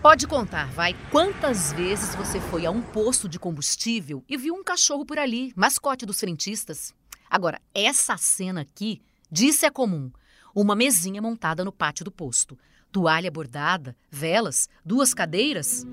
Pode contar, vai. Quantas vezes você foi a um posto de combustível e viu um cachorro por ali, mascote dos frentistas? Agora, essa cena aqui, disse é comum. Uma mesinha montada no pátio do posto. Toalha bordada, velas, duas cadeiras.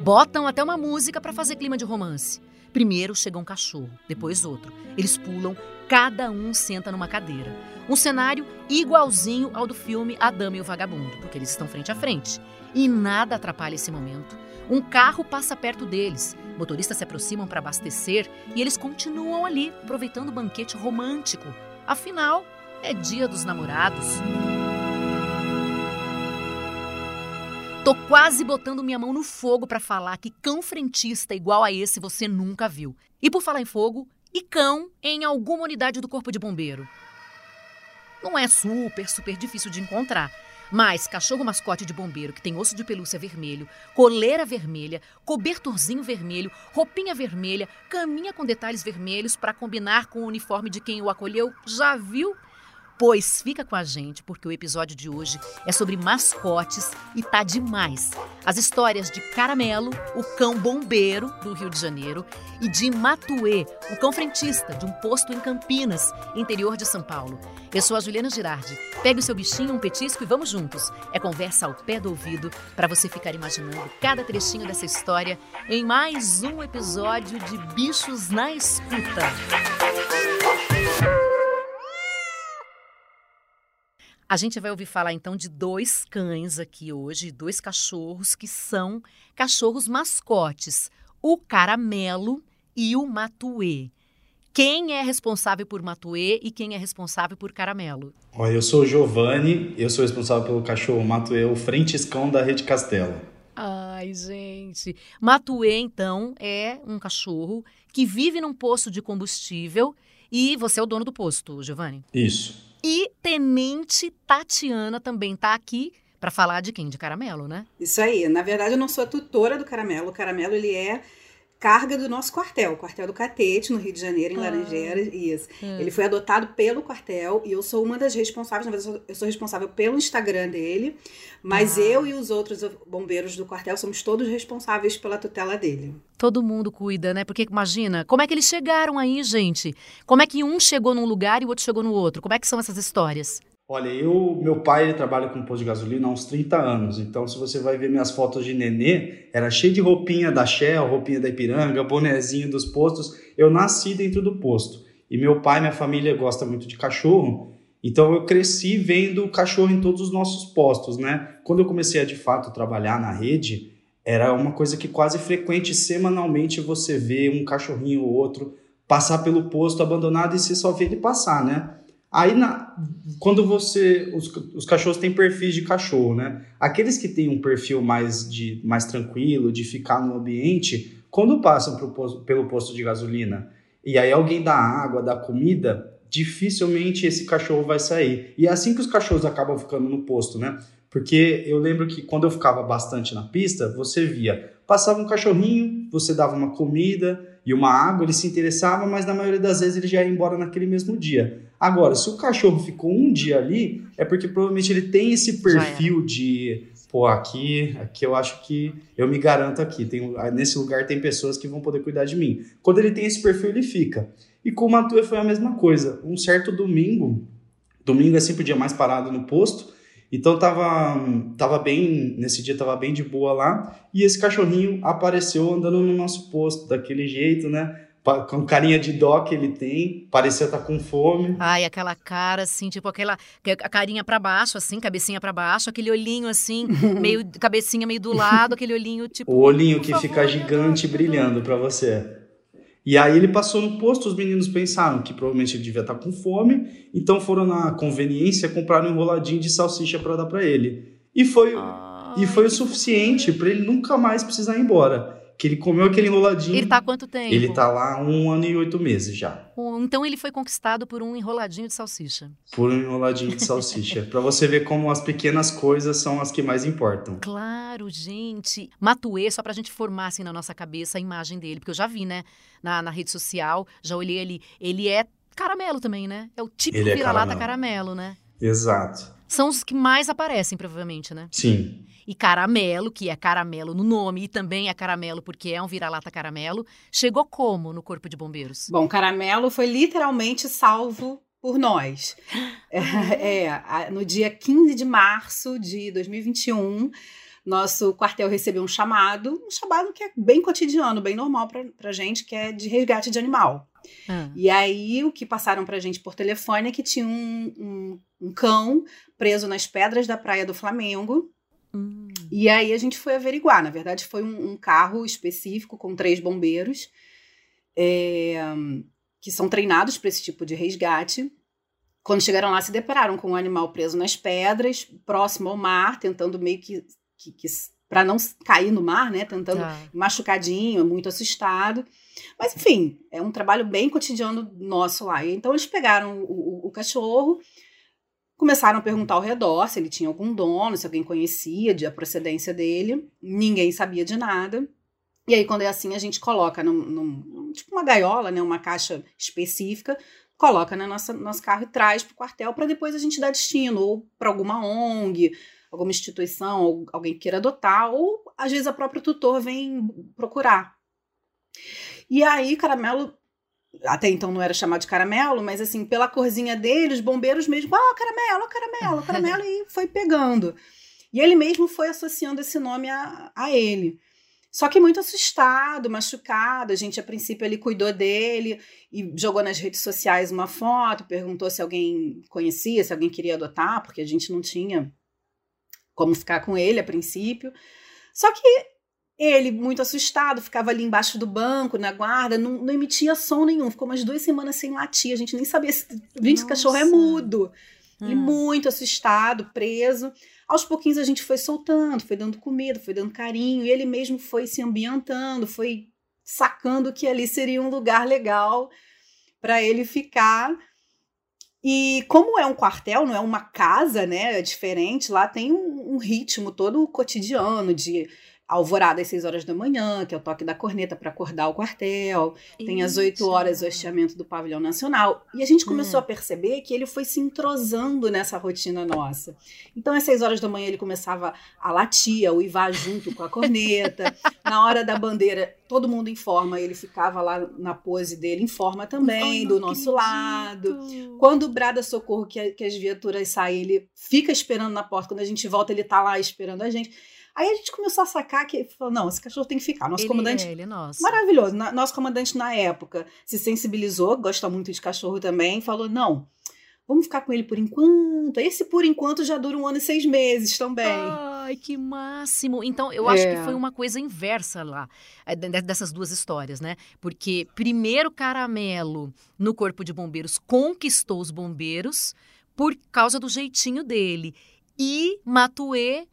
Botam até uma música para fazer clima de romance. Primeiro chega um cachorro, depois outro. Eles pulam, cada um senta numa cadeira. Um cenário igualzinho ao do filme A Dama e o Vagabundo, porque eles estão frente a frente. E nada atrapalha esse momento. Um carro passa perto deles. Motoristas se aproximam para abastecer e eles continuam ali, aproveitando o banquete romântico. Afinal, é dia dos namorados. Tô quase botando minha mão no fogo para falar que cão frentista igual a esse você nunca viu. E por falar em fogo, e cão em alguma unidade do Corpo de Bombeiro. Não é super, super difícil de encontrar. Mas cachorro mascote de bombeiro que tem osso de pelúcia vermelho, coleira vermelha, cobertorzinho vermelho, roupinha vermelha, caminha com detalhes vermelhos para combinar com o uniforme de quem o acolheu, já viu? Pois fica com a gente, porque o episódio de hoje é sobre mascotes e tá demais. As histórias de Caramelo, o cão bombeiro do Rio de Janeiro, e de Matuê, o cão frentista de um posto em Campinas, interior de São Paulo. Eu sou a Juliana Girardi. Pegue o seu bichinho, um petisco e vamos juntos. É conversa ao pé do ouvido para você ficar imaginando cada trechinho dessa história em mais um episódio de Bichos na Escuta. A gente vai ouvir falar então de dois cães aqui hoje, dois cachorros que são cachorros mascotes, o Caramelo e o Matuê. Quem é responsável por Matuê e quem é responsável por Caramelo? Olha, eu sou o Giovanni, eu sou responsável pelo cachorro Matuê, o frentiscão da Rede Castelo. Ai, gente. Matuê, então, é um cachorro que vive num posto de combustível e você é o dono do posto, Giovanni? Isso. E Tenente Tatiana também está aqui para falar de quem? De Caramelo, né? Isso aí. Na verdade, eu não sou a tutora do Caramelo. O Caramelo, ele é carga do nosso quartel, o quartel do Catete, no Rio de Janeiro, em ah. Laranjeiras. Isso. Hum. Ele foi adotado pelo quartel e eu sou uma das responsáveis, na verdade, eu sou responsável pelo Instagram dele, mas ah. eu e os outros bombeiros do quartel somos todos responsáveis pela tutela dele. Todo mundo cuida, né? Porque imagina, como é que eles chegaram aí, gente? Como é que um chegou num lugar e o outro chegou no outro? Como é que são essas histórias? Olha, eu, meu pai ele trabalha com posto de gasolina há uns 30 anos, então se você vai ver minhas fotos de nenê, era cheio de roupinha da Shell, roupinha da Ipiranga, bonezinho dos postos. Eu nasci dentro do posto. E meu pai, minha família gosta muito de cachorro, então eu cresci vendo cachorro em todos os nossos postos, né? Quando eu comecei a de fato trabalhar na rede, era uma coisa que quase frequente, semanalmente você vê um cachorrinho ou outro passar pelo posto abandonado e você só vê ele passar, né? Aí, na, quando você. Os, os cachorros têm perfis de cachorro, né? Aqueles que têm um perfil mais, de, mais tranquilo, de ficar no ambiente, quando passam pro, pelo posto de gasolina e aí alguém dá água, dá comida, dificilmente esse cachorro vai sair. E é assim que os cachorros acabam ficando no posto, né? Porque eu lembro que quando eu ficava bastante na pista, você via, passava um cachorrinho, você dava uma comida e uma água, ele se interessava, mas na maioria das vezes ele já ia embora naquele mesmo dia. Agora, se o cachorro ficou um dia ali, é porque provavelmente ele tem esse perfil de pô, aqui, aqui eu acho que eu me garanto aqui, tem, nesse lugar tem pessoas que vão poder cuidar de mim. Quando ele tem esse perfil, ele fica. E com o Matue foi a mesma coisa. Um certo domingo, domingo é sempre o dia mais parado no posto, então tava, tava bem, nesse dia tava bem de boa lá, e esse cachorrinho apareceu andando no nosso posto, daquele jeito, né? Com carinha de dó que ele tem, parecia estar tá com fome. Ai, aquela cara assim, tipo aquela a carinha para baixo assim, cabecinha para baixo, aquele olhinho assim, meio cabecinha meio do lado, aquele olhinho tipo O olhinho que favor, fica gigante brilhando para você. E aí ele passou no posto, os meninos pensaram que provavelmente ele devia estar tá com fome, então foram na conveniência comprar um enroladinho de salsicha para dar para ele. E foi Ai, e foi o suficiente para ele nunca mais precisar ir embora que ele comeu aquele enroladinho. Ele tá há quanto tempo? Ele tá lá um ano e oito meses já. Então ele foi conquistado por um enroladinho de salsicha. Por um enroladinho de salsicha. para você ver como as pequenas coisas são as que mais importam. Claro, gente. Matuê, só pra gente formar assim na nossa cabeça a imagem dele, porque eu já vi, né, na, na rede social, já olhei ali. Ele é caramelo também, né? É o típico é vira-lata caramelo. caramelo, né? Exato. São os que mais aparecem, provavelmente, né? Sim. E caramelo, que é caramelo no nome e também é caramelo porque é um vira-lata caramelo, chegou como no Corpo de Bombeiros? Bom, caramelo foi literalmente salvo por nós. É, é, no dia 15 de março de 2021, nosso quartel recebeu um chamado, um chamado que é bem cotidiano, bem normal pra, pra gente, que é de resgate de animal. Ah. E aí, o que passaram pra gente por telefone é que tinha um, um, um cão preso nas pedras da praia do Flamengo. Hum. E aí a gente foi averiguar. Na verdade, foi um, um carro específico com três bombeiros é, que são treinados para esse tipo de resgate. Quando chegaram lá, se depararam com um animal preso nas pedras, próximo ao mar, tentando meio que que, que para não cair no mar, né? Tentando tá. machucadinho, muito assustado. Mas enfim, é um trabalho bem cotidiano nosso lá. Então eles pegaram o, o, o cachorro, começaram a perguntar ao redor se ele tinha algum dono, se alguém conhecia de a procedência dele. Ninguém sabia de nada. E aí, quando é assim, a gente coloca num, num tipo uma gaiola, né, uma caixa específica, coloca no nosso, nosso carro e traz para o quartel para depois a gente dar destino, ou para alguma ONG, alguma instituição, ou alguém queira adotar, ou às vezes a própria tutor vem procurar. E aí, caramelo, até então não era chamado de caramelo, mas assim, pela corzinha dele, os bombeiros mesmo, ah, caramelo, caramelo, caramelo, e foi pegando. E ele mesmo foi associando esse nome a, a ele. Só que muito assustado, machucado. A gente, a princípio, ele cuidou dele e jogou nas redes sociais uma foto, perguntou se alguém conhecia, se alguém queria adotar, porque a gente não tinha como ficar com ele a princípio. Só que ele, muito assustado, ficava ali embaixo do banco, na guarda, não, não emitia som nenhum. Ficou umas duas semanas sem latir. A gente nem sabia se. Gente, esse cachorro é mudo. Hum. Ele muito assustado, preso. Aos pouquinhos a gente foi soltando, foi dando comida, foi dando carinho, e ele mesmo foi se ambientando, foi sacando que ali seria um lugar legal para ele ficar e como é um quartel, não é uma casa, né? É diferente, lá tem um, um ritmo todo cotidiano de alvorada às 6 horas da manhã, que é o toque da corneta para acordar o quartel. Eita. Tem às 8 horas o hasteamento do pavilhão nacional. E a gente começou hum. a perceber que ele foi se entrosando nessa rotina nossa. Então, às 6 horas da manhã, ele começava a latir, a uivar junto com a corneta. Na hora da bandeira, todo mundo em forma, ele ficava lá na pose dele em forma também, Ai, do nosso acredito. lado. Quando brada socorro que, que as viaturas saem, ele fica esperando na porta. Quando a gente volta, ele tá lá esperando a gente. Aí a gente começou a sacar que falou: não, esse cachorro tem que ficar. Nosso ele comandante. É, ele é nosso. Maravilhoso. Nosso comandante, na época, se sensibilizou, gosta muito de cachorro também, falou: não. Vamos ficar com ele por enquanto. Esse por enquanto já dura um ano e seis meses também. Ai, que máximo. Então, eu acho é. que foi uma coisa inversa lá, é, dessas duas histórias, né? Porque primeiro Caramelo, no Corpo de Bombeiros, conquistou os bombeiros por causa do jeitinho dele. E Matuê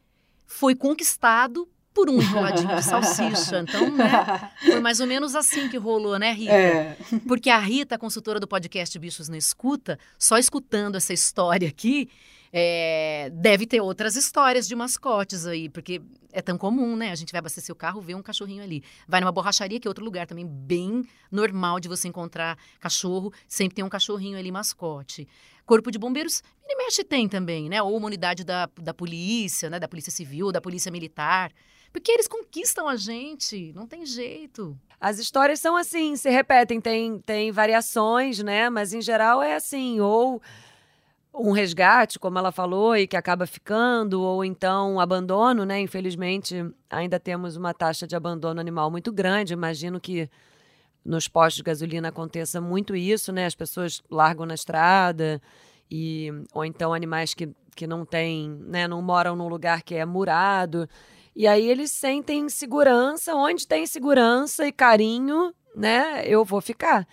foi conquistado por um enroladinho de salsicha. Então, né? Foi mais ou menos assim que rolou, né, Rita? É. Porque a Rita, consultora do podcast Bichos na Escuta, só escutando essa história aqui, é, deve ter outras histórias de mascotes aí, porque é tão comum, né? A gente vai abastecer o carro, vê um cachorrinho ali. Vai numa borracharia, que é outro lugar também bem normal de você encontrar cachorro, sempre tem um cachorrinho ali mascote. Corpo de Bombeiros, e mexe tem também, né? Ou uma unidade da, da polícia, né? Da polícia civil, da polícia militar. Porque eles conquistam a gente, não tem jeito. As histórias são assim, se repetem, tem, tem variações, né? Mas em geral é assim, ou um resgate, como ela falou, e que acaba ficando, ou então um abandono, né? Infelizmente, ainda temos uma taxa de abandono animal muito grande. Imagino que nos postos de gasolina aconteça muito isso, né? As pessoas largam na estrada e ou então animais que, que não têm, né, não moram num lugar que é murado. E aí eles sentem segurança, onde tem segurança e carinho, né? Eu vou ficar.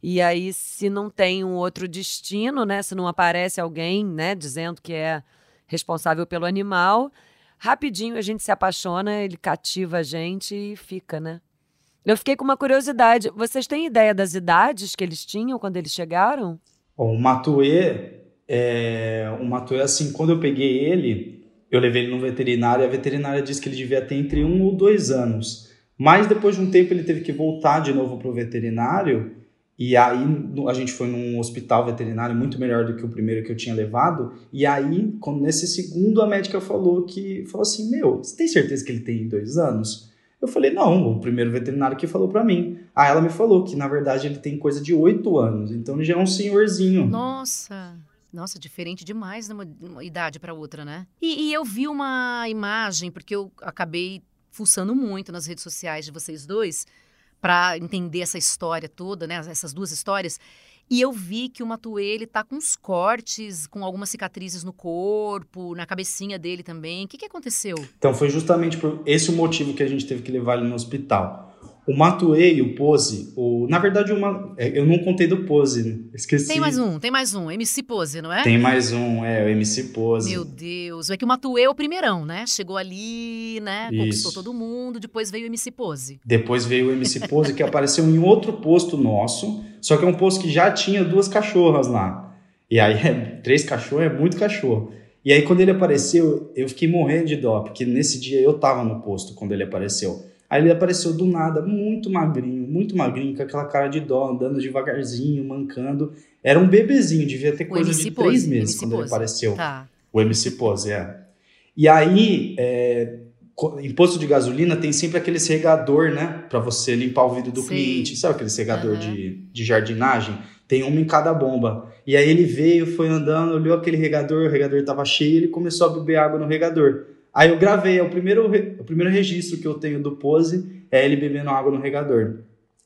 E aí se não tem um outro destino, né, se não aparece alguém, né, dizendo que é responsável pelo animal, rapidinho a gente se apaixona, ele cativa a gente e fica, né? Eu fiquei com uma curiosidade. Vocês têm ideia das idades que eles tinham quando eles chegaram? Bom, o Matuê, é, o Matuê, assim, quando eu peguei ele, eu levei ele no veterinário e a veterinária disse que ele devia ter entre um ou dois anos. Mas depois de um tempo ele teve que voltar de novo para o veterinário E aí a gente foi num hospital veterinário muito melhor do que o primeiro que eu tinha levado. E aí, nesse segundo, a médica falou que falou assim: Meu, você tem certeza que ele tem dois anos? Eu falei, não, o primeiro veterinário que falou para mim. Aí ela me falou que, na verdade, ele tem coisa de oito anos, então ele já é um senhorzinho. Nossa! Nossa, diferente demais de uma, idade para outra, né? E, e eu vi uma imagem, porque eu acabei fuçando muito nas redes sociais de vocês dois, para entender essa história toda, né? Essas duas histórias. E eu vi que o Matuê, ele tá com uns cortes, com algumas cicatrizes no corpo, na cabecinha dele também. O que, que aconteceu? Então, foi justamente por esse o motivo que a gente teve que levar ele no hospital. O Matuei e o Pose, o, na verdade, uma, é, eu não contei do Pose, né? esqueci. Tem mais um, tem mais um, MC Pose, não é? Tem mais um, é, o MC Pose. Meu Deus, é que o Matuei é o primeirão, né? Chegou ali, né? Isso. Conquistou todo mundo, depois veio o MC Pose. Depois veio o MC Pose, que apareceu em outro posto nosso, só que é um posto que já tinha duas cachorras lá. E aí, é, três cachorros é muito cachorro. E aí, quando ele apareceu, eu fiquei morrendo de dó, porque nesse dia eu tava no posto quando ele apareceu. Aí ele apareceu do nada, muito magrinho, muito magrinho, com aquela cara de dó, andando devagarzinho, mancando. Era um bebezinho, devia ter coisa de Pose, três meses quando Pose. ele apareceu. Tá. O MC Pose, é. E aí, é, em posto de gasolina tem sempre aquele regador, né? Para você limpar o vidro do Sim. cliente. Sabe aquele regador uhum. de, de jardinagem? Tem uma em cada bomba. E aí ele veio, foi andando, olhou aquele regador, o regador estava cheio, ele começou a beber água no regador. Aí eu gravei, é o primeiro, o primeiro registro que eu tenho do pose é ele bebendo água no regador.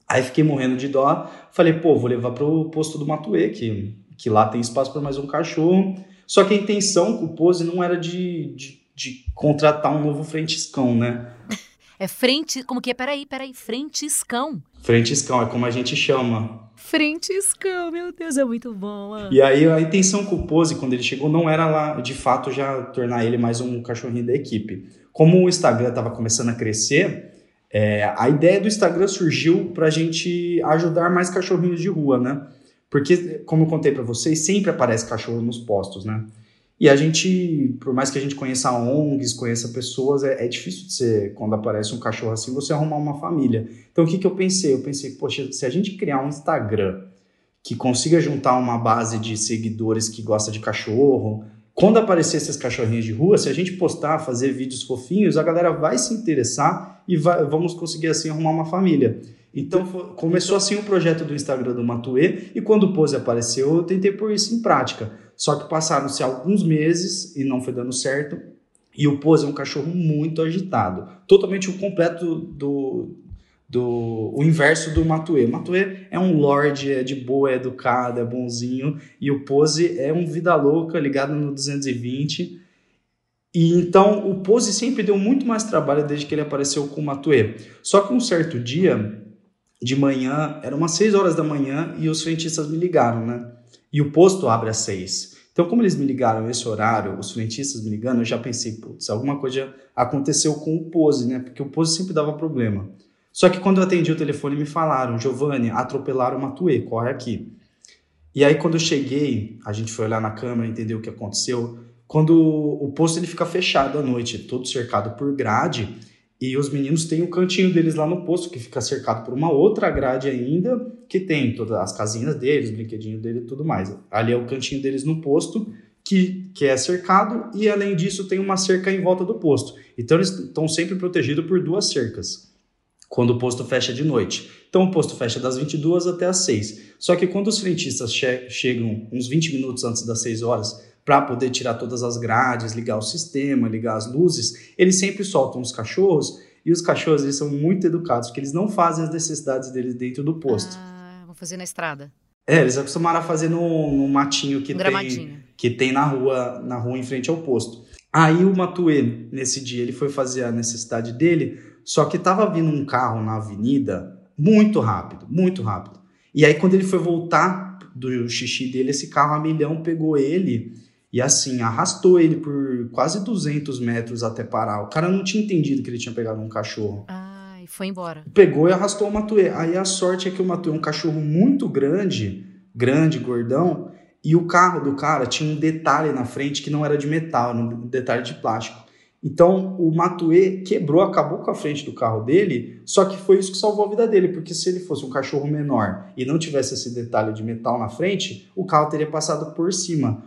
Aí fiquei morrendo de dó, falei, pô, vou levar pro posto do Matuê, que, que lá tem espaço para mais um cachorro. Só que a intenção com o pose não era de, de, de contratar um novo frentiscão, né? É frente, como que é? Peraí, peraí, frentiscão. Frentiscão, é como a gente chama. Frentiscão, meu Deus, é muito bom. E aí a intenção com o Pose, quando ele chegou, não era lá, de fato, já tornar ele mais um cachorrinho da equipe. Como o Instagram estava começando a crescer, é, a ideia do Instagram surgiu para a gente ajudar mais cachorrinhos de rua, né? Porque, como eu contei para vocês, sempre aparece cachorro nos postos, né? E a gente, por mais que a gente conheça ONGs, conheça pessoas, é, é difícil de ser, quando aparece um cachorro assim, você arrumar uma família. Então o que, que eu pensei? Eu pensei, poxa, se a gente criar um Instagram que consiga juntar uma base de seguidores que gosta de cachorro, quando aparecer esses cachorrinhos de rua, se a gente postar, fazer vídeos fofinhos, a galera vai se interessar e vai, vamos conseguir assim arrumar uma família. Então começou assim o projeto do Instagram do Matuê e quando o Pose apareceu, eu tentei pôr isso em prática. Só que passaram-se alguns meses e não foi dando certo. E o Pose é um cachorro muito agitado. Totalmente o completo do, do o inverso do Matuê. O Matuê é um lord, é de boa, é educado, é bonzinho. E o Pose é um vida louca, ligado no 220. E então o Pose sempre deu muito mais trabalho desde que ele apareceu com o Matuê. Só que um certo dia, de manhã, era umas 6 horas da manhã, e os frentistas me ligaram, né? E o posto abre às seis. Então, como eles me ligaram esse horário, os frentistas me ligando, eu já pensei, putz, alguma coisa aconteceu com o Pose, né? Porque o Pose sempre dava problema. Só que quando eu atendi o telefone, me falaram, Giovanni, atropelaram o Matuê, corre aqui. E aí, quando eu cheguei, a gente foi olhar na câmera, entender o que aconteceu. Quando o posto ele fica fechado à noite, todo cercado por grade, e os meninos têm o cantinho deles lá no posto, que fica cercado por uma outra grade ainda, que tem todas as casinhas deles, brinquedinho dele e tudo mais. Ali é o cantinho deles no posto, que, que é cercado, e além disso tem uma cerca em volta do posto. Então eles estão sempre protegidos por duas cercas, quando o posto fecha de noite. Então o posto fecha das 22 até as 6. Só que quando os frentistas che chegam uns 20 minutos antes das 6 horas, para poder tirar todas as grades, ligar o sistema, ligar as luzes, eles sempre soltam os cachorros e os cachorros eles são muito educados, porque eles não fazem as necessidades deles dentro do posto. Ah, vou fazer na estrada. É, eles acostumaram a fazer no, no matinho que um tem que tem na rua, na rua em frente ao posto. Aí o Matuê, nesse dia, ele foi fazer a necessidade dele, só que tava vindo um carro na avenida muito rápido, muito rápido. E aí quando ele foi voltar do xixi dele, esse carro a milhão pegou ele e assim, arrastou ele por quase 200 metros até parar. O cara não tinha entendido que ele tinha pegado um cachorro. Ah, e foi embora. Pegou e arrastou o Matuê. Aí a sorte é que o Matuê é um cachorro muito grande, grande, gordão, e o carro do cara tinha um detalhe na frente que não era de metal, um detalhe de plástico. Então o Matue quebrou, acabou com a frente do carro dele, só que foi isso que salvou a vida dele, porque se ele fosse um cachorro menor e não tivesse esse detalhe de metal na frente, o carro teria passado por cima.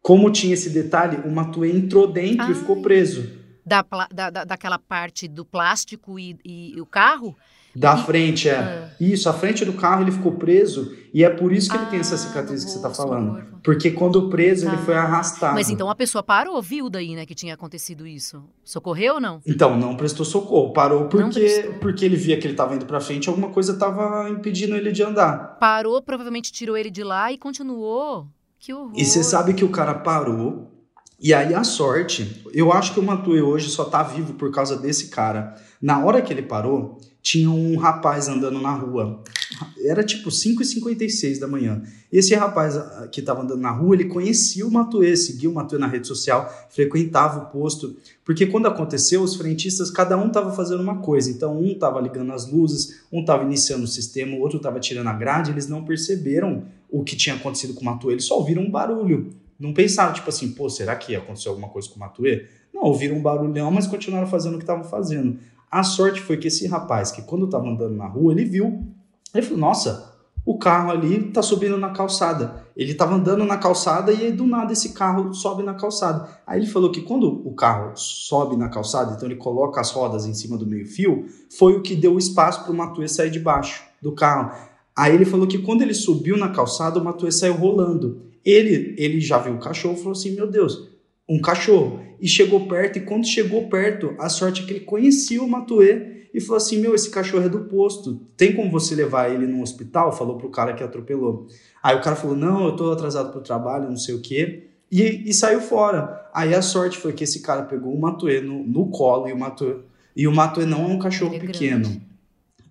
Como tinha esse detalhe, o Matue entrou dentro Ai. e ficou preso. Da, da- daquela parte do plástico e, e- e o carro? Da frente, é. Isso, a frente do carro ele ficou preso e é por isso que ele tem essa Ah, cicatriz que você tá no falando. Porque quando preso ele Tá. foi arrastado. Mas então a pessoa parou, viu daí, né, que tinha acontecido isso. Socorreu ou não? Então, não prestou socorro. Parou porque, prestou. porque ele via que ele estava indo pra frente, alguma coisa estava impedindo ele de andar. Parou, provavelmente tirou ele de lá e continuou. Que horror. E você sabe que o cara parou. E aí a sorte, eu acho que o Matue hoje só tá vivo por causa desse cara. Na hora que ele parou, tinha um rapaz andando na rua. Era tipo 5h56 da manhã. Esse rapaz ah, que tava andando na rua, ele conhecia o Matue, seguia o Matue na rede social, frequentava o posto. Porque quando aconteceu, os frentistas, cada um tava fazendo uma coisa. Então, um tava ligando as luzes, um tava iniciando o sistema, o outro tava tirando a grade. Eles não perceberam o que tinha acontecido com o Matue, eles só ouviram um barulho. Não pensaram, tipo assim, pô, será que aconteceu alguma coisa com o Matue? Não, ouviram um barulhão, mas continuaram fazendo o que estavam fazendo. A sorte foi que esse rapaz, que quando estava andando na rua, ele viu. Ele falou, nossa, o carro ali tá subindo na calçada. Ele estava andando na calçada e aí, do nada esse carro sobe na calçada. Aí ele falou que quando o carro sobe na calçada, então ele coloca as rodas em cima do meio-fio, foi o que deu espaço para o Matue sair de baixo do carro. Aí ele falou que quando ele subiu na calçada, o Matue saiu rolando. Ele, ele já viu o cachorro e falou assim: Meu Deus, um cachorro. E chegou perto, e quando chegou perto, a sorte é que ele conhecia o Matue e falou assim: Meu, esse cachorro é do posto. Tem como você levar ele no hospital? Falou pro cara que atropelou. Aí o cara falou: Não, eu tô atrasado pro trabalho, não sei o quê. E, e saiu fora. Aí a sorte foi que esse cara pegou o Matue no, no colo e o Matue. E o Matue não é um cachorro é pequeno. grande.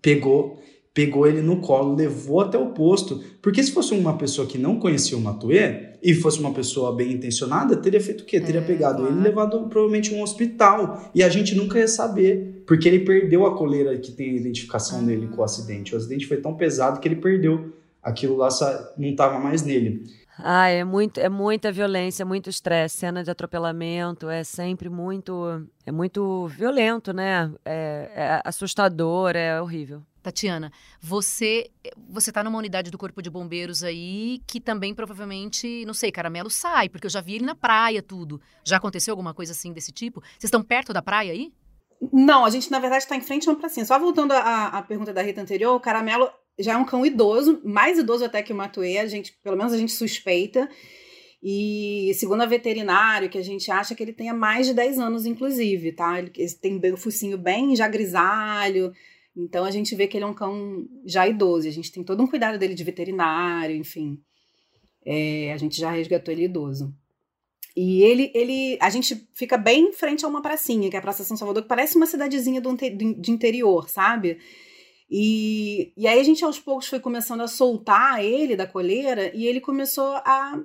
Pegou, pegou ele no colo, levou até o posto. Porque se fosse uma pessoa que não conhecia o Matue e fosse uma pessoa bem intencionada, teria feito o quê? Teria É, pegado ele e claro. levado provavelmente um hospital. E a gente nunca ia saber, porque ele perdeu a coleira que tem a identificação Ah. dele com o acidente. O acidente foi tão pesado que ele perdeu. Aquilo lá não estava mais nele. Ah, é, muito, é muita violência, muito estresse. Cena de atropelamento é sempre muito. É muito violento, né? É, é assustador, é horrível. Tatiana, você você tá numa unidade do Corpo de Bombeiros aí que também provavelmente, não sei, caramelo sai, porque eu já vi ele na praia, tudo. Já aconteceu alguma coisa assim desse tipo? Vocês estão perto da praia aí? Não, a gente na verdade está em frente a uma pracinha. Só voltando à, pergunta da Rita anterior, o Caramelo já é um cão idoso, mais idoso até que o Matue, a gente, pelo menos a gente suspeita. E segundo a veterinário, que a gente acha que ele tenha mais de 10 anos, inclusive, tá? Ele, tem o focinho bem já grisalho. Então a gente vê que ele é um cão já idoso. A gente tem todo um cuidado dele de veterinário, enfim. É, a gente já resgatou ele idoso. E ele, ele, a gente fica bem em frente a uma pracinha, que é a Praça São Salvador, que parece uma cidadezinha do, de interior, sabe? E, e aí a gente aos poucos foi começando a soltar ele da coleira e ele começou a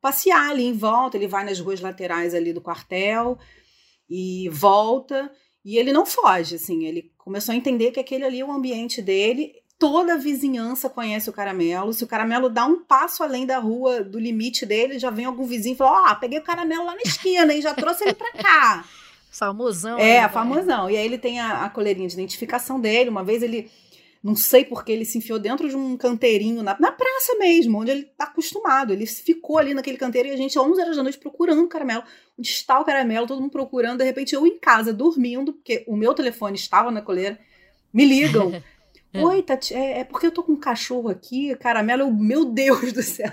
passear ali em volta. Ele vai nas ruas laterais ali do quartel e volta. E ele não foge, assim. Ele começou a entender que aquele ali é o ambiente dele. Toda a vizinhança conhece o caramelo. Se o caramelo dá um passo além da rua, do limite dele, já vem algum vizinho e fala: Ó, peguei o caramelo lá na esquina e já trouxe ele pra cá. Famosão. É, né? famosão. E aí ele tem a, a coleirinha de identificação dele. Uma vez ele, não sei porque ele se enfiou dentro de um canteirinho na, na praça mesmo, onde ele tá acostumado. Ele ficou ali naquele canteiro e a gente, às 11 horas da noite, procurando o caramelo. Onde está o caramelo? Todo mundo procurando. De repente, eu em casa, dormindo, porque o meu telefone estava na coleira. Me ligam. É. Oi, Tati, é, é porque eu tô com um cachorro aqui, caramelo, eu, meu Deus do céu.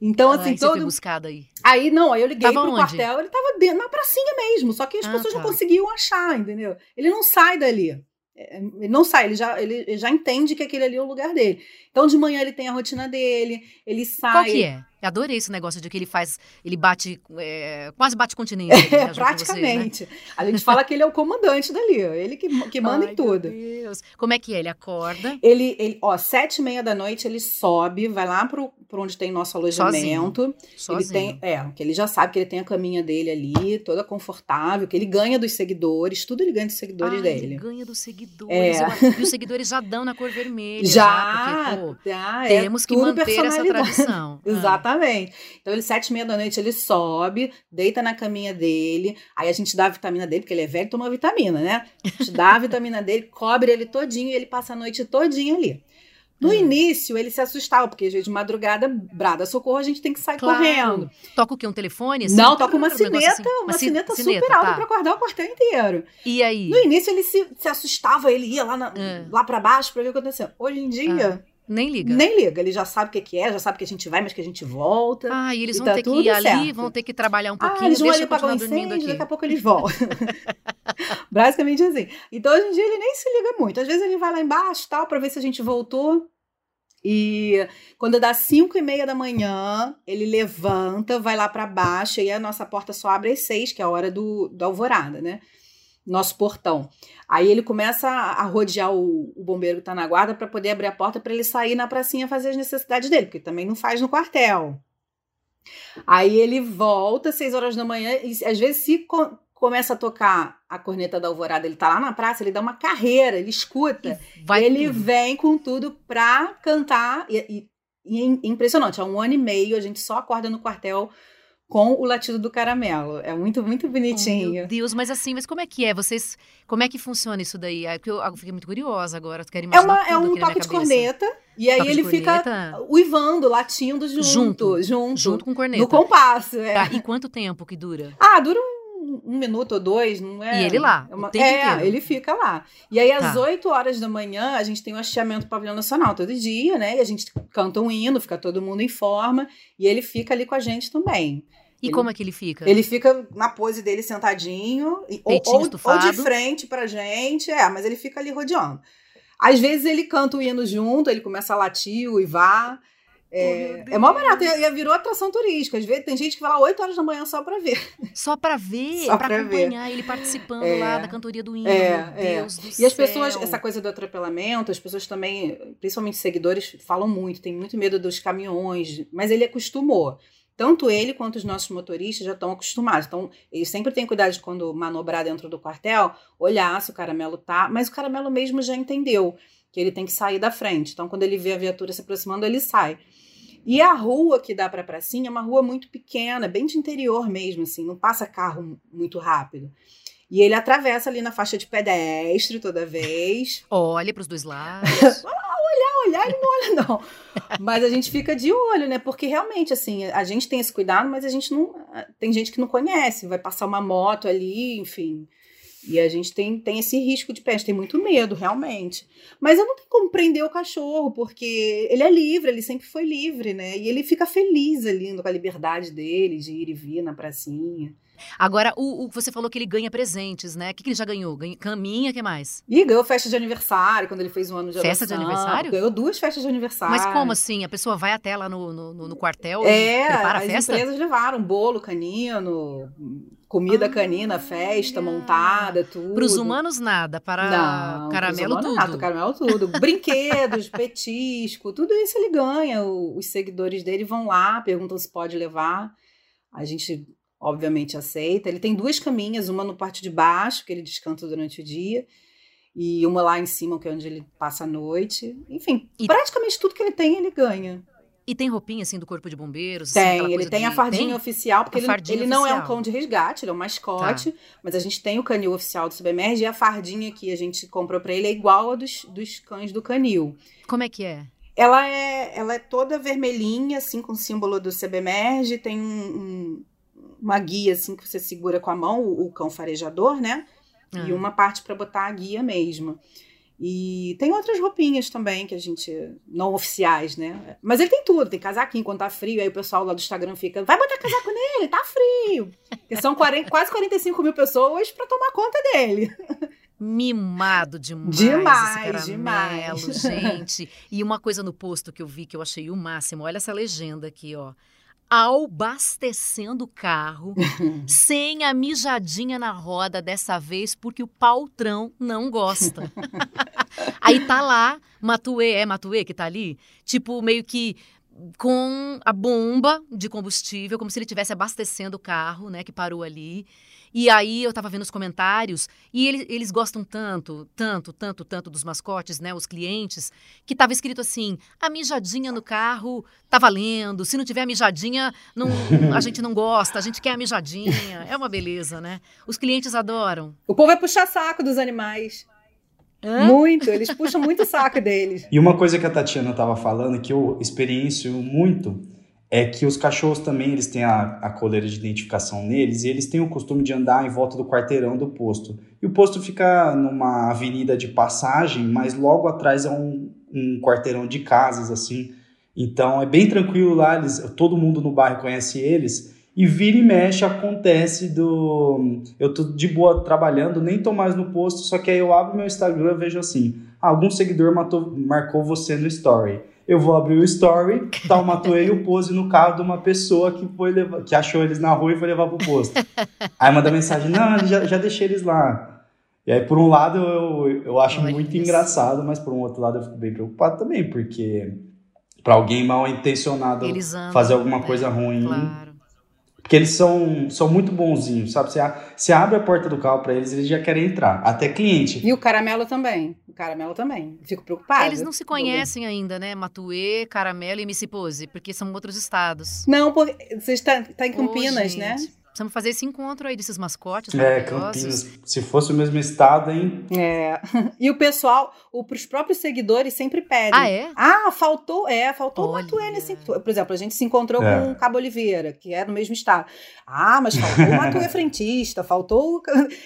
Então, Ai, assim, você todo, buscada aí. Aí não, aí eu liguei Tava pro onde? quartel, ele tava dentro, na pracinha mesmo, só que as Ah, pessoas tá. não conseguiam achar, entendeu? Ele não sai dali. É, Ele não sai, ele já, ele ele já entende que aquele ali é o lugar dele. Então, de manhã ele tem a rotina dele, ele sai. Qual que é? Eu adorei esse negócio de que ele faz, ele bate, é, quase bate continente. né, É, junto com vocês, né? praticamente. A gente fala que ele é o comandante dali, ele que, que manda Ai, em tudo. Meu Deus. Como é que é? Ele acorda Ele, ele, ó, sete e meia da noite ele sobe, vai lá pro, pro onde tem nosso alojamento. sozinho. Ele tem, é, que ele já sabe que ele tem a caminha dele ali, toda confortável, que ele ganha dos seguidores, tudo ele ganha dos seguidores dele. Ele ganha dos seguidores. É. eu- e os seguidores já dão na cor vermelha. Já, porque, pô, já, é temos que tudo manter essa tradição. Ah. Exatamente. Então, ele, sete e meia da noite, ele sobe, deita na caminha dele, aí a gente dá a vitamina dele, porque ele é velho e toma vitamina, né? A gente dá a vitamina dele, cobre ele todinho e ele passa a noite todinha ali. No Hum. início, ele se assustava, porque às vezes de madrugada, brada socorro, a gente tem que sair Claro. correndo. Toca o quê? Um telefone? assim? Não, toca uma Um sineta, assim? uma si- sineta, sineta, super alta tá. pra acordar o quartel inteiro. E aí? No início, ele se, se assustava, ele ia lá, na- É. lá pra baixo pra ver o que acontecia. Hoje em dia, Nem liga. nem liga, ele já sabe o que que é, já sabe que a gente vai, mas que a gente volta. Ah, e eles E vão tá ter que ir ali, certo. vão ter que trabalhar um Ah, pouquinho, eles vão deixa ali pagar um incêndio, aqui. daqui a pouco eles voltam. Basicamente assim. Então, hoje em dia, ele nem se liga muito. Às vezes, ele vai lá embaixo, tal, pra ver se a gente voltou. E quando dá 5 e meia da manhã, ele levanta, vai lá pra baixo, e a nossa porta só abre às 6, que é a hora do, da alvorada, né? Nosso portão. Aí ele começa a rodear o, o bombeiro que tá na guarda pra poder abrir a porta pra ele sair na pracinha fazer as necessidades dele, porque também não faz no quartel. Aí ele volta às 6 horas da manhã e às vezes se co- começa a tocar a corneta da alvorada, ele tá lá na praça, ele dá uma carreira, ele escuta. Ele tudo. vem com tudo pra cantar. E, e- e é impressionante, há um ano e meio a gente só acorda no quartel com o latido do caramelo. É muito, muito Oh, bonitinho. meu Deus, mas assim, mas como é que é? Vocês, como é que funciona isso daí? É eu, eu fiquei muito curiosa agora, quero é, imaginar uma, é um toque de corneta. E aí Toque ele fica uivando, latindo junto. Junto. Junto. junto com corneta. no compasso. É. Tá, e quanto tempo que dura? Ah, dura um, um minuto ou dois, não é? E ele lá, É, uma- é, ele fica lá. E aí, às Tá. 8 horas da manhã, a gente tem o hasteamento do pavilhão nacional todo dia, né? E a gente canta um hino, fica todo mundo em forma, e ele fica ali com a gente também. E Ele- como é que ele fica? Ele fica na pose dele sentadinho, e- ou, ou, de frente pra gente, é, mas ele fica ali rodeando. Às vezes ele canta o hino junto, ele começa a latir, uivar. É, meu é mó barato, e e virou atração turística. Às vezes tem gente que vai lá 8 horas da manhã só pra ver. Só pra ver, Só pra pra ver. acompanhar ele participando É. lá da cantoria do hino. É, meu é. Deus do E as céu. pessoas, essa coisa do atropelamento, as pessoas também, principalmente seguidores, falam muito, tem muito medo dos caminhões, mas ele acostumou. Tanto ele quanto os nossos motoristas já estão acostumados. Então, eles sempre têm cuidado de quando manobrar dentro do quartel, olhar se o caramelo tá, mas o caramelo mesmo já entendeu que ele tem que sair da frente. Então, quando ele vê a viatura se aproximando, ele sai. E a rua que dá para pracinha é uma rua muito pequena, bem de interior mesmo, assim, não passa carro muito rápido. E ele atravessa ali na faixa de pedestre toda vez. Olha pros dois lados. Olhar, ele não olha, não. Mas a gente fica de olho, né? Porque realmente, assim, a gente tem esse cuidado, mas a gente não. Tem gente que não conhece, vai passar uma moto ali, enfim. E a gente tem, tem esse risco de gente tem muito medo, realmente. Mas eu não tenho como prender o cachorro, porque ele é livre, ele sempre foi livre, né? E ele fica feliz ali com a liberdade dele de ir e vir na pracinha. Agora, o, o- você falou que ele ganha presentes, né? O que, que ele já ganhou? Ganha, caminha, o que mais? E ganhou festa de aniversário, quando ele fez um ano de Festa de adoção. aniversário? Ganhou duas festas de aniversário. Mas como assim? A pessoa vai até lá no, no, no- quartel É, e prepara a as festa? empresas levaram bolo canino, comida Ah, canina, festa montada, tudo. Para os humanos, nada. Para Não, caramelo, tudo. nada, caramelo tudo. Brinquedos, petisco, tudo isso ele ganha. Os seguidores dele vão lá, perguntam se pode levar. A gente, obviamente, aceita. Ele tem duas caminhas, uma no parte de baixo, que ele descansa durante o dia, e uma lá em cima, que é onde ele passa a noite. Enfim, E- praticamente tudo que ele tem, ele ganha. E tem roupinha, assim, do corpo de bombeiros? assim, Tem, aquela ele tem de- a fardinha oficial, porque ele, fardinha ele não é um cão de resgate, ele é um mascote, Tá. mas a gente tem o canil oficial do Submerge e a fardinha que a gente comprou pra ele é igual a dos, dos cães do canil. Como é que é? Ela é, ela é toda vermelhinha, assim, com o símbolo do CBMERG, tem um- um- uma guia, assim, que você segura com a mão, o, o cão farejador, né? E Ah. uma parte pra botar a guia mesmo. E tem outras roupinhas também que a gente. não oficiais, né? Mas ele tem tudo, tem casaquinho quando tá frio, aí o pessoal lá do Instagram fica, vai botar casaco nele, tá frio. Porque são 40 quase 45 mil pessoas pra tomar conta dele. Mimado demais. Demais, esse caramelo, demais. gente. E uma coisa no posto que eu vi que eu achei o máximo. Olha essa legenda aqui, ó. Albastecendo o carro, sem a mijadinha na roda dessa vez, porque o paltrão não gosta. Aí tá lá, Matuê, é Matuê que tá ali? Tipo, meio que com a bomba de combustível, como se ele estivesse abastecendo o carro, né, que parou ali. E aí eu tava vendo os comentários e eles, eles gostam tanto, tanto, tanto, tanto dos mascotes, né, os clientes, que tava escrito assim: a mijadinha no carro tá valendo. Se não tiver a mijadinha, não, a gente não gosta, a gente quer a mijadinha. É uma beleza, né? Os clientes adoram. O povo vai puxar saco dos animais. Hã? Muito, eles puxam muito o saco deles. E uma coisa que a Tatiana estava falando, que eu experiencio muito, é que os cachorros também eles têm a, a coleira de identificação neles e eles têm o costume de andar em volta do quarteirão do posto. E o posto fica numa avenida de passagem, mas logo atrás é um, um quarteirão de casas, assim. Então é bem tranquilo lá, eles, todo mundo no bairro conhece eles. E vira e mexe acontece do. Eu tô de boa trabalhando, nem tô mais no posto, só que aí eu abro meu Instagram e vejo assim: ah, algum seguidor matou, marcou você no story. Eu vou abrir o story, tá o pose no carro de uma pessoa que foi levar, que achou eles na rua e foi levar pro posto. Aí manda mensagem: não, já, já deixei eles lá. E aí, por um lado, eu, eu acho Olha muito isso. engraçado, mas por um outro lado, eu fico bem preocupado também, porque para alguém mal intencionado fazer alguma né? coisa ruim. Claro porque eles são, são muito bonzinhos, sabe? Você, você abre a porta do carro para eles, eles já querem entrar. Até cliente. E o caramelo também. O caramelo também. Fico preocupada. Eles não se conhecem ainda, né? Matuê, caramelo e Missipose, porque são outros estados. Não, porque você está, está em Campinas, oh, né? Precisamos fazer esse encontro aí desses mascotes. É, Campinas. Se fosse o mesmo estado, hein? É. E o pessoal, os próprios seguidores sempre pedem. Ah, é? Ah, faltou, é, faltou Olha. o Matuê nesse. Por exemplo, a gente se encontrou é. com o Cabo Oliveira, que é no mesmo estado. Ah, mas faltou o Matuê frentista, faltou.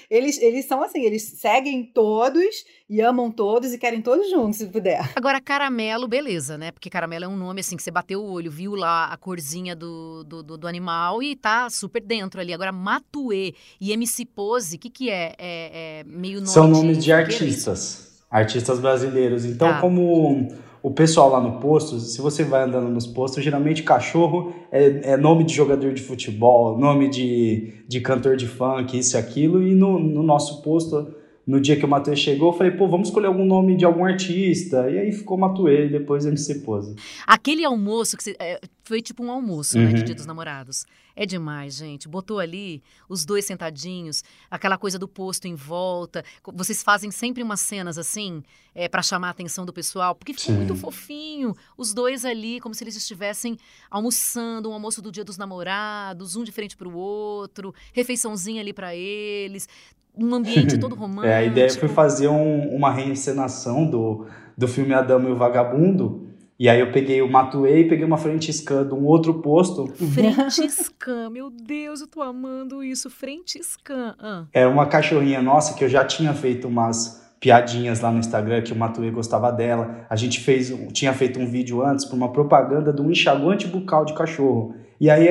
Eles, eles são assim, eles seguem todos e amam todos e querem todos juntos, se puder. Agora, caramelo, beleza, né? Porque caramelo é um nome assim que você bateu o olho, viu lá a corzinha do, do, do, do animal e tá super dentro ali. Agora, Matuê e MC Pose, o que, que é? é? é? meio nome São nomes de, de artistas. Artistas brasileiros. Então, tá. como o pessoal lá no posto, se você vai andando nos postos, geralmente cachorro é, é, nome de jogador de futebol, nome de, de cantor de funk, isso e aquilo, e no, no nosso posto no dia que o Matuê chegou, eu falei, pô, vamos escolher algum nome de algum artista. E aí ficou Matuê e depois MC Pose. Aquele almoço que você, é, foi tipo um almoço, uhum. né, de uhum. Dia dos Namorados. É demais, gente. Botou ali os dois sentadinhos, aquela coisa do posto em volta. Vocês fazem sempre umas cenas assim, é, para chamar a atenção do pessoal, porque ficou Sim. muito fofinho. Os dois ali, como se eles estivessem almoçando, um almoço do Dia dos Namorados, um de frente para o outro, refeiçãozinha ali para eles um ambiente todo romântico. É, a ideia foi fazer um, uma reencenação do, do filme Adamo e o Vagabundo. E aí eu peguei o Matuei e peguei uma Franciscan de um outro posto. Franciscan, meu Deus, eu tô amando isso. Franciscan. Ah. É uma cachorrinha nossa que eu já tinha feito umas piadinhas lá no Instagram que o Matuei gostava dela. A gente fez, tinha feito um vídeo antes para uma propaganda de um enxaguante bucal de cachorro. E aí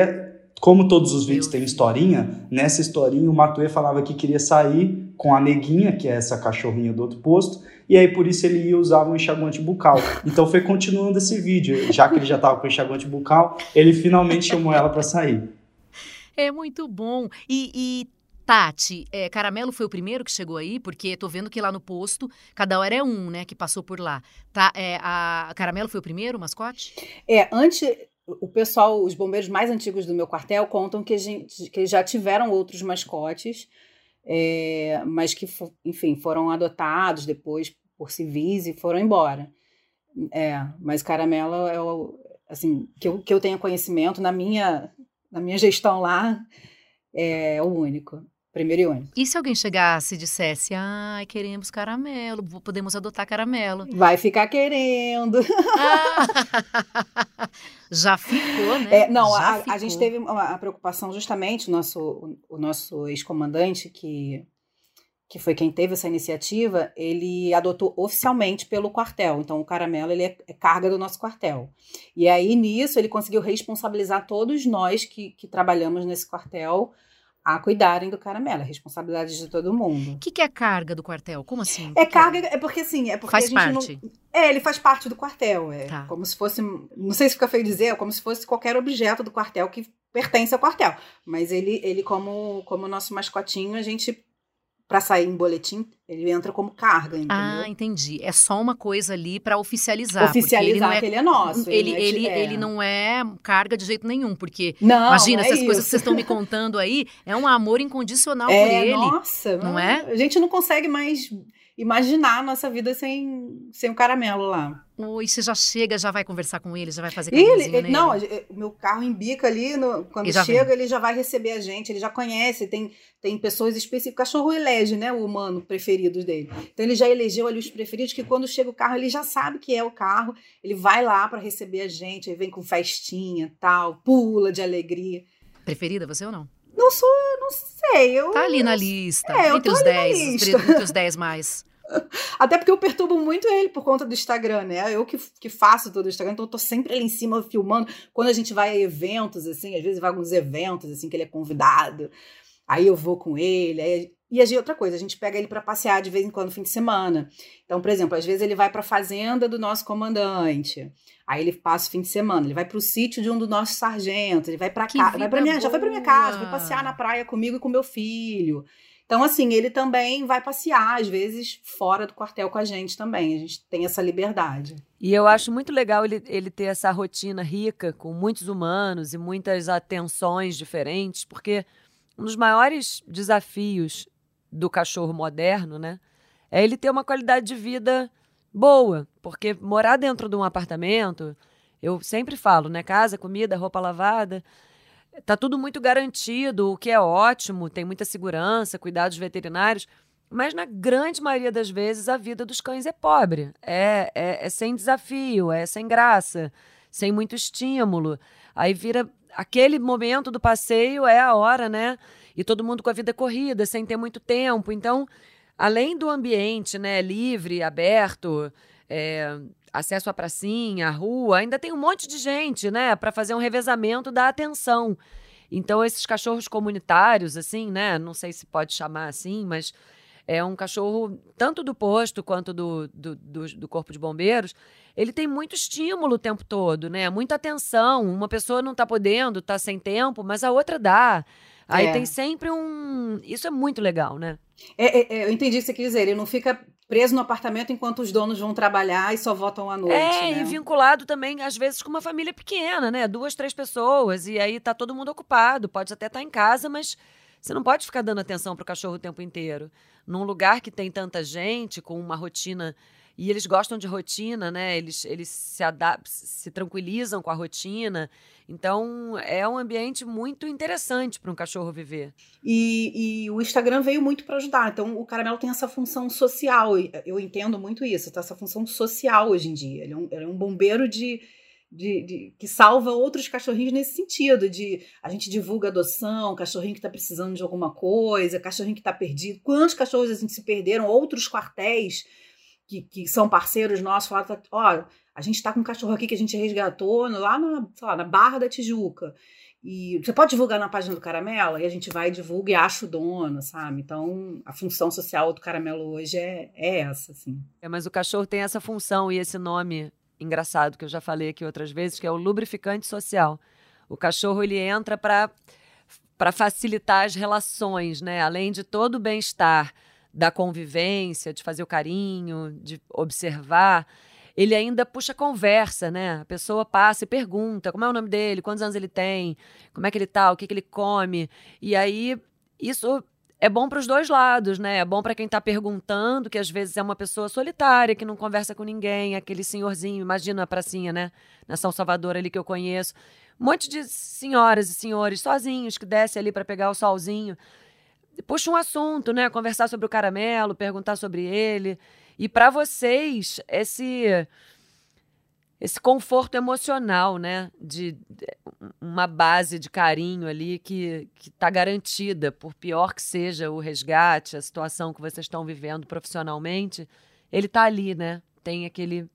como todos os vídeos têm historinha, nessa historinha o Matuê falava que queria sair com a neguinha, que é essa cachorrinha do outro posto, e aí por isso ele ia usar um enxaguante bucal. Então foi continuando esse vídeo, já que ele já estava com enxaguante bucal, ele finalmente chamou ela para sair. É muito bom. E, e Tati, é, Caramelo foi o primeiro que chegou aí, porque tô vendo que lá no posto, cada hora é um, né, que passou por lá. Tá, é, a Caramelo foi o primeiro, o mascote? É, antes, o pessoal, os bombeiros mais antigos do meu quartel contam que, gente, que já tiveram outros mascotes, é, mas que, enfim, foram adotados depois por civis e foram embora. É, mas caramelo é o, assim, que eu, que eu tenha conhecimento na minha, na minha gestão lá, é o único. Primeiro e único. E se alguém chegasse e dissesse, ai, queremos caramelo, podemos adotar caramelo? Vai ficar querendo. Ah, já ficou, né? É, não, a, a, gente teve a preocupação justamente, o nosso, o nosso ex-comandante, que, que foi quem teve essa iniciativa, ele adotou oficialmente pelo quartel. Então, o caramelo ele é, é carga do nosso quartel. E aí, nisso, ele conseguiu responsabilizar todos nós que, que trabalhamos nesse quartel a cuidarem do caramelo, a responsabilidade de todo mundo. O que, que, é carga do quartel? Como assim? É carga, é porque assim, é porque faz a gente parte. não. É, ele faz parte do quartel. É tá. como se fosse. Não sei se fica feio dizer, é como se fosse qualquer objeto do quartel que pertence ao quartel. Mas ele, ele como, como nosso mascotinho, a gente para sair em boletim, ele entra como carga, entendeu? Ah, entendi. É só uma coisa ali para oficializar. Oficializar ele não é, que ele é nosso. Ele, não é- ele, é. ele não é carga de jeito nenhum, porque Não, imagina, é essas coisas que isso. vocês estão me contando aí, é um amor incondicional por É, ele. nossa, não é? A gente não consegue mais imaginar a nossa vida sem, sem o caramelo lá. Oi, você já chega, já vai conversar com ele, já vai fazer E ele, ele- não, o meu carro embica ali, no- quando chega, ele já vai receber a gente, ele já conhece, tem, tem pessoas específicas. O cachorro elege, né, o humano preferido dele. Então ele já elegeu ali os preferidos, que quando chega o carro, ele já sabe que é o carro, ele vai lá para receber a gente, aí vem com festinha tal, pula de alegria. Preferida, você ou não? Não sou, não sei, eu. Tá ali na lista, É, entre os ali na 10, lista. entre, entre os 10 mais. Até porque eu perturbo muito ele por conta do Instagram, né? Eu que, que faço todo o Instagram, então eu tô sempre ali em cima filmando. Quando a gente vai a eventos, assim, às vezes vai a alguns eventos, assim, que ele é convidado. Aí eu vou com ele. Aí... E outra coisa, a gente pega ele para passear de vez em quando, no fim de semana. Então, por exemplo, às vezes ele vai para a fazenda do nosso comandante. Aí ele passa o fim de semana, ele vai para o sítio de um dos nossos sargentos, ele vai para casa, vai para minha, já foi para minha casa, foi passear na praia comigo e com meu filho. Então, assim, ele também vai passear, às vezes, fora do quartel com a gente também. A gente tem essa liberdade. E eu acho muito legal ele, ele ter essa rotina rica, com muitos humanos e muitas atenções diferentes, porque um dos maiores desafios do cachorro moderno, né, é ele ter uma qualidade de vida boa. Porque morar dentro de um apartamento, eu sempre falo, né, casa, comida, roupa lavada, tá tudo muito garantido, o que é ótimo, tem muita segurança, cuidados veterinários. Mas na grande maioria das vezes a vida dos cães é pobre, é, é, é sem desafio, é sem graça, sem muito estímulo. Aí vira aquele momento do passeio é a hora, né? E todo mundo com a vida corrida, sem ter muito tempo. Então, além do ambiente, né, livre, aberto, é, acesso à pracinha, à rua, ainda tem um monte de gente, né, para fazer um revezamento da atenção. Então, esses cachorros comunitários, assim, né, não sei se pode chamar assim, mas é um cachorro, tanto do posto quanto do, do, do, do corpo de bombeiros, ele tem muito estímulo o tempo todo, né? Muita atenção. Uma pessoa não tá podendo, tá sem tempo, mas a outra dá. Aí É. tem sempre um. Isso é muito legal, né? É, é, é, eu entendi o que você quis dizer. Ele não fica preso no apartamento enquanto os donos vão trabalhar e só voltam à noite. é, né? e vinculado também, às vezes, com uma família pequena, né? Duas, três pessoas, e aí tá todo mundo ocupado. Pode até estar em casa, mas você não pode ficar dando atenção pro cachorro o tempo inteiro. Num lugar que tem tanta gente, com uma rotina. E eles gostam de rotina, né? Eles, eles se adaptam, se tranquilizam com a rotina. Então, é um ambiente muito interessante para um cachorro viver. E, e o Instagram veio muito para ajudar. Então, o caramelo tem essa função social. e Eu entendo muito isso, tá? essa função social hoje em dia. Ele é um, ele é um bombeiro de, de, de- que salva outros cachorrinhos nesse sentido. De a gente divulga adoção, cachorrinho que está precisando de alguma coisa, cachorrinho que está perdido. Quantos cachorros a gente se perderam? Outros quartéis que, que são parceiros nossos falaram, ó, a gente está com um cachorro aqui que a gente resgatou lá na, lá, na Barra da Tijuca. E você pode divulgar na página do Caramelo? E a gente vai, divulga e acha o dono, sabe? Então, a função social do Caramelo hoje é, é essa, assim. É, mas o cachorro tem essa função e esse nome engraçado que eu já falei aqui outras vezes, que é o lubrificante social. O cachorro ele entra para para facilitar as relações, né? Além de todo o bem-estar da convivência, de fazer o carinho, de observar, ele ainda puxa conversa, né? A pessoa passa e pergunta como é o nome dele, quantos anos ele tem, como é que ele tá, o que, que ele come. E aí isso é bom para os dois lados, né? É bom para quem está perguntando, que às vezes é uma pessoa solitária, que não conversa com ninguém, aquele senhorzinho, imagina a pracinha, né? Na São Salvador ali que eu conheço. Um monte de senhoras e senhores sozinhos que descem ali para pegar o solzinho. Puxa um assunto, né? Conversar sobre o caramelo, perguntar sobre ele. E para vocês, esse esse conforto emocional, né? De, de- uma base de carinho ali que está garantida, por pior que seja o resgate, a situação que vocês estão vivendo profissionalmente, ele tá ali, né? Tem aquele.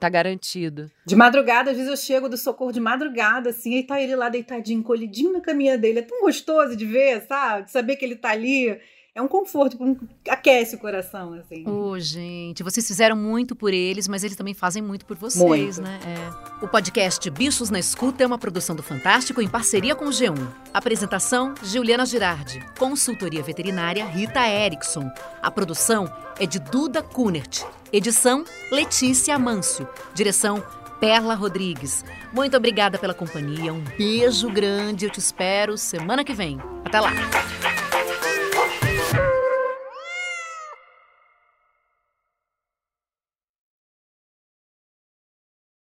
Tá garantido. De madrugada, às vezes eu chego do socorro de madrugada, assim, e tá ele lá deitadinho, encolhidinho na caminha dele. É tão gostoso de ver, sabe? De saber que ele tá ali. É um conforto, um, aquece o coração, assim. Ô, oh, gente, vocês fizeram muito por eles, mas eles também fazem muito por vocês, muito. né? É. O podcast Bichos na Escuta é uma produção do Fantástico em parceria com o G1. Apresentação, Juliana Girardi. Consultoria veterinária, Rita Erickson. A produção é de Duda Kunert. Edição, Letícia Amâncio. Direção, Perla Rodrigues. Muito obrigada pela companhia, um beijo grande, eu te espero semana que vem. Até lá!